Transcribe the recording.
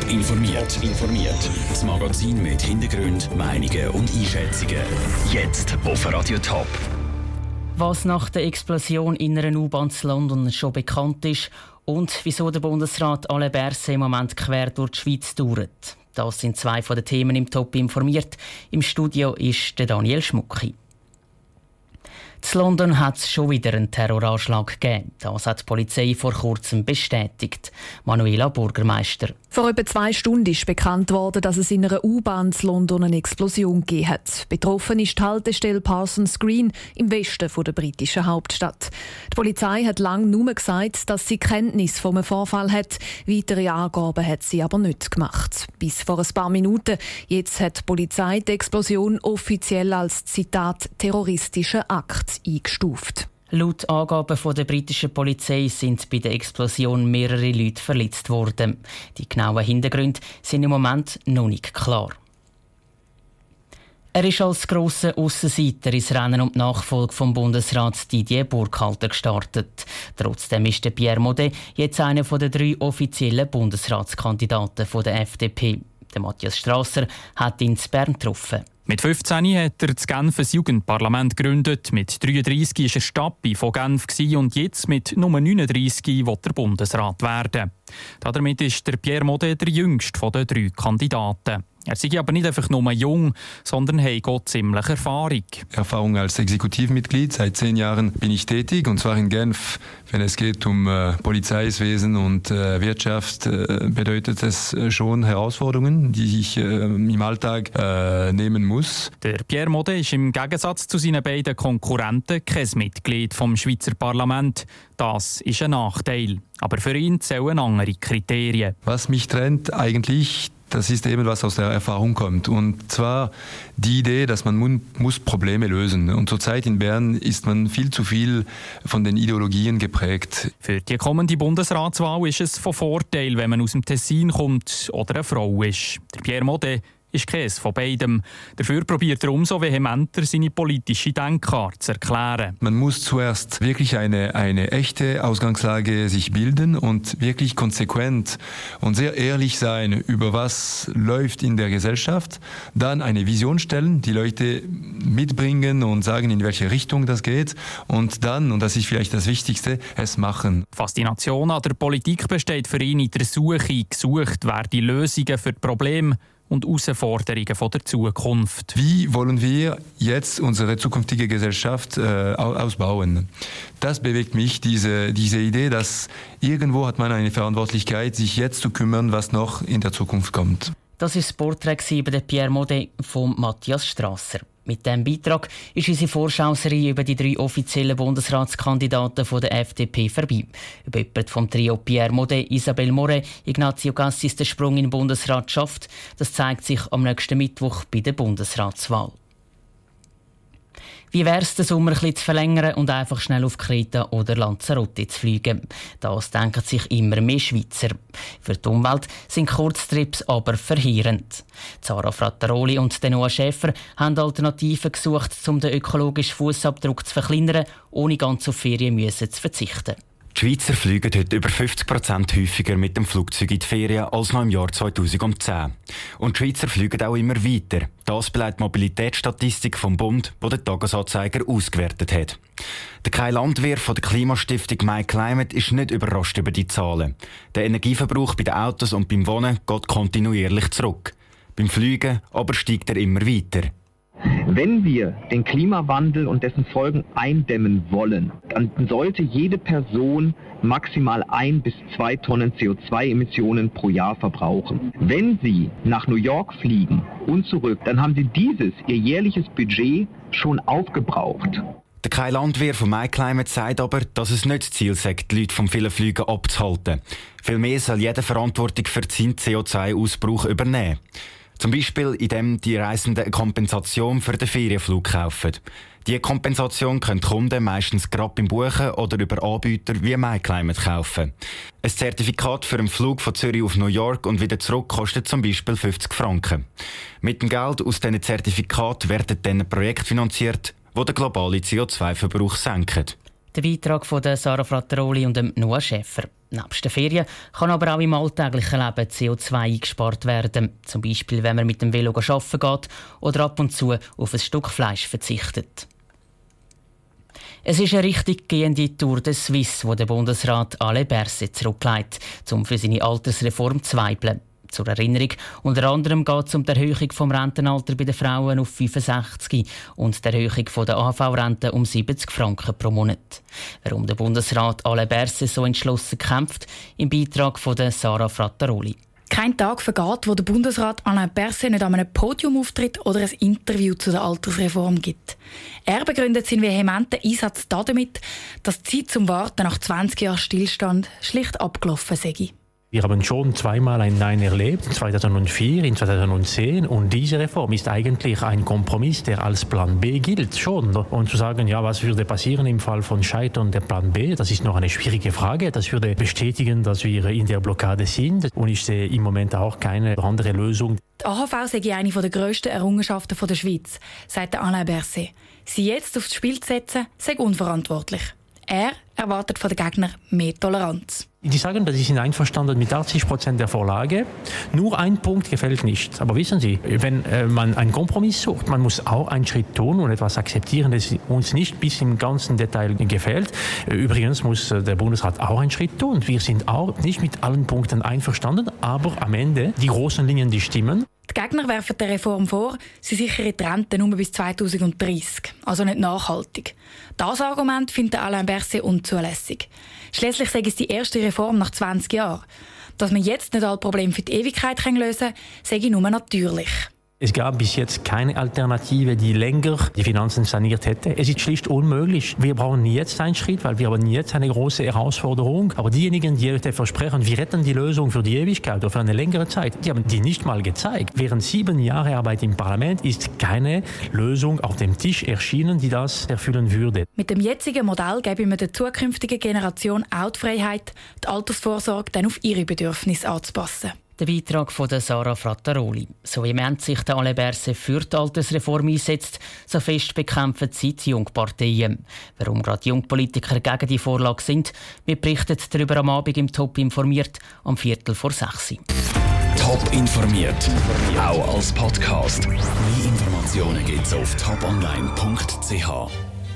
Top informiert. informiert. Das Magazin mit Hintergrund, Meinungen und Einschätzungen. Jetzt auf Radio Top. Was nach der Explosion in einer U-Bahn zu London schon bekannt ist und wieso der Bundesrat alle Berse im Moment quer durch die Schweiz dauert. Das sind zwei von den Themen im Top informiert. Im Studio ist der Daniel Schmucki. In London hat es schon wieder einen Terroranschlag gegeben. Das hat die Polizei vor kurzem bestätigt. Manuela Bürgermeister. Vor etwa zwei Stunden ist bekannt worden, dass es in einer U-Bahn in London eine Explosion gegeben hat. Betroffen ist die Haltestelle Parsons Green im Westen der britischen Hauptstadt. Die Polizei hat lange nur gesagt, dass sie Kenntnis vom Vorfall hat. Weitere Angaben hat sie aber nicht gemacht. Bis vor ein paar Minuten. Jetzt hat die Polizei die Explosion offiziell als Zitat terroristischer Akt eingestuft. Laut Angaben von der britischen Polizei sind bei der Explosion mehrere Leute verletzt worden. Die genauen Hintergründe sind im Moment noch nicht klar. Er ist als grosser Aussenseiter ins Rennen um die Nachfolge vom Bundesrat Didier Burkhalter gestartet. Trotzdem ist der Pierre Modet jetzt einer der drei offiziellen Bundesratskandidaten der FDP. Der Matthias Strasser hat ihn in Bern getroffen. Mit 15 hat er das Genf ein Jugendparlament gegründet. Mit 33 war er Stappi von Genf und jetzt mit Nummer 39 will er Bundesrat werden. Damit ist der Pierre Modet der jüngste der drei Kandidaten. Er sei aber nicht einfach nur jung, sondern Gott ziemlich Erfahrung. Erfahrung als Exekutivmitglied. Seit zehn Jahren bin ich tätig und zwar in Genf. Wenn es geht um äh, Polizeiwesen und äh, Wirtschaft, äh, bedeutet es äh, schon Herausforderungen, die ich äh, im Alltag äh, nehmen muss. Der Pierre Mode ist im Gegensatz zu seinen beiden Konkurrenten kein Mitglied vom Schweizer Parlament. Das ist ein Nachteil. Aber für ihn zählen andere Kriterien. Was mich trennt eigentlich das ist eben was aus der Erfahrung kommt. Und zwar die Idee, dass man muss Probleme lösen. Und zurzeit in Bern ist man viel zu viel von den Ideologien geprägt. Für die kommende Bundesratswahl ist es von Vorteil, wenn man aus dem Tessin kommt oder eine Frau ist. Der Pierre Modet ist Käse von beidem. Dafür probiert er umso vehementer, seine politische Denkart zu erklären. Man muss zuerst wirklich eine, eine echte Ausgangslage sich bilden und wirklich konsequent und sehr ehrlich sein über was läuft in der Gesellschaft. Dann eine Vision stellen, die Leute mitbringen und sagen, in welche Richtung das geht. Und dann, und das ist vielleicht das Wichtigste, es machen. Faszination an der Politik besteht für ihn in der Suche. Gesucht werden Lösungen für die Probleme und Herausforderungen der Zukunft. Wie wollen wir jetzt unsere zukünftige Gesellschaft äh, ausbauen? Das bewegt mich, diese, diese Idee, dass irgendwo hat man eine Verantwortlichkeit, sich jetzt zu kümmern, was noch in der Zukunft kommt. Das ist das Porträt über Pierre Modet von Matthias Strasser. Mit diesem Beitrag ist unsere Vorschauserie über die drei offiziellen Bundesratskandidaten von der FDP vorbei. Über jemand vom Trio Pierre Modet, Isabelle Moret, Ignazio Cassis den Sprung in den Bundesrat schafft, das zeigt sich am nächsten Mittwoch bei der Bundesratswahl. Wie wäre es, den Sommer ein bisschen zu verlängern und einfach schnell auf Kreta oder Lanzarote zu fliegen? Das denken sich immer mehr Schweizer. Für die Umwelt sind Kurztrips aber verheerend. Zara Frattaroli und Noah Schäfer haben Alternativen gesucht, um den ökologischen Fußabdruck zu verkleinern, ohne ganz auf Ferien zu verzichten. Die Schweizer fliegen heute über 50 Prozent häufiger mit dem Flugzeug in die Ferien als noch im Jahr 2010. Und die Schweizer fliegen auch immer weiter. Das beleidigt die Mobilitätsstatistik vom Bund, wo der Tagesanzeiger ausgewertet hat. Der Kai Landwehr von der Klimastiftung MyClimate ist nicht überrascht über die Zahlen. Der Energieverbrauch bei den Autos und beim Wohnen geht kontinuierlich zurück. Beim Fliegen aber steigt er immer weiter. Wenn wir den Klimawandel und dessen Folgen eindämmen wollen, dann sollte jede Person maximal ein bis zwei Tonnen CO2-Emissionen pro Jahr verbrauchen. Wenn Sie nach New York fliegen und zurück, dann haben Sie dieses, Ihr jährliches Budget, schon aufgebraucht. Der Kai Landwehr von MyClimate sagt aber, dass es nicht das Ziel sei, die Leute vom vielen Fliegen abzuhalten. Vielmehr soll jeder Verantwortung für seinen CO2-Ausbruch übernehmen. Zum Beispiel, indem die Reisenden eine Kompensation für den Ferienflug kaufen. Diese Kompensation können die Kunden meistens gerade beim Buchen oder über Anbieter wie MyClimate kaufen. Ein Zertifikat für einen Flug von Zürich auf New York und wieder zurück kostet zum Beispiel 50 Franken. Mit dem Geld aus diesen Zertifikaten werden dann Projekte finanziert, die den globalen CO2-Verbrauch senken. Der Beitrag von Sarah Frattaroli und Noah Schäfer. Neben den Ferien kann aber auch im alltäglichen Leben CO2 eingespart werden. Zum Beispiel, wenn man mit dem Velo arbeiten geht oder ab und zu auf ein Stück Fleisch verzichtet. Es ist eine richtig gehende Tour de Suisse, wo der Bundesrat Alain Berset zurücklegt, um für seine Altersreform zu weibeln. Zur Erinnerung, unter anderem geht es um die Erhöhung des Rentenalter bei den Frauen auf 65 und die Erhöhung der AV-Rente um 70 Franken pro Monat. Warum der Bundesrat Alain Berset so entschlossen kämpft, im Beitrag von Sarah Frattaroli. Kein Tag vergeht, wo der Bundesrat Alain Berset nicht an einem Podium auftritt oder ein Interview zu der Altersreform gibt. Er begründet seinen vehementen Einsatz damit, dass die Zeit zum Warten nach 20 Jahren Stillstand schlicht abgelaufen sei. Wir haben schon zweimal ein Nein erlebt, 2004, in 2010. Und diese Reform ist eigentlich ein Kompromiss, der als Plan B gilt schon. Und zu sagen, ja, was würde passieren im Fall von Scheitern der Plan B, das ist noch eine schwierige Frage. Das würde bestätigen, dass wir in der Blockade sind. Und ich sehe im Moment auch keine andere Lösung. Die AHV sei eine der grössten Errungenschaften der Schweiz, sagt Alain Berset. Sie jetzt aufs Spiel zu setzen, sei unverantwortlich. Er erwartet von den Gegnern mehr Toleranz. Die sagen, dass sie sind einverstanden mit 80 Prozent der Vorlage. Nur ein Punkt gefällt nicht. Aber wissen Sie, wenn äh, man einen Kompromiss sucht, man muss auch einen Schritt tun und etwas akzeptieren, das uns nicht bis im ganzen Detail gefällt. Äh, übrigens muss äh, der Bundesrat auch einen Schritt tun. Wir sind auch nicht mit allen Punkten einverstanden, aber am Ende die großen Linien, die stimmen. Die Gegner werfen der Reform vor, sie sichere die Rente nur bis 2030, also nicht nachhaltig. Das Argument findet Alain Berset unzulässig. Schließlich sei es die erste Reform nach 20 Jahren. Dass man jetzt nicht alle Probleme für die Ewigkeit lösen kann, ich nur natürlich. Es gab bis jetzt keine Alternative, die länger die Finanzen saniert hätte. Es ist schlicht unmöglich. Wir brauchen jetzt einen Schritt, weil wir haben jetzt eine große Herausforderung. Aber diejenigen, die heute versprechen, wir retten die Lösung für die Ewigkeit oder für eine längere Zeit, die haben die nicht mal gezeigt. Während sieben Jahre Arbeit im Parlament ist keine Lösung auf dem Tisch erschienen, die das erfüllen würde. Mit dem jetzigen Modell geben wir der zukünftigen Generation auch die Freiheit, die Altersvorsorge dann auf ihre Bedürfnisse anzupassen. Der Beitrag von Sarah Frattaroli. So vehement sich der Alain Berset für die Altersreform einsetzt, so fest bekämpfen sie die Jungparteien. Warum gerade Jungpolitiker gegen die Vorlage sind, wir berichten darüber am Abend im Top informiert am Viertel vor sechs. Top informiert, auch als Podcast. Mehr Informationen gibt's auf toponline.ch.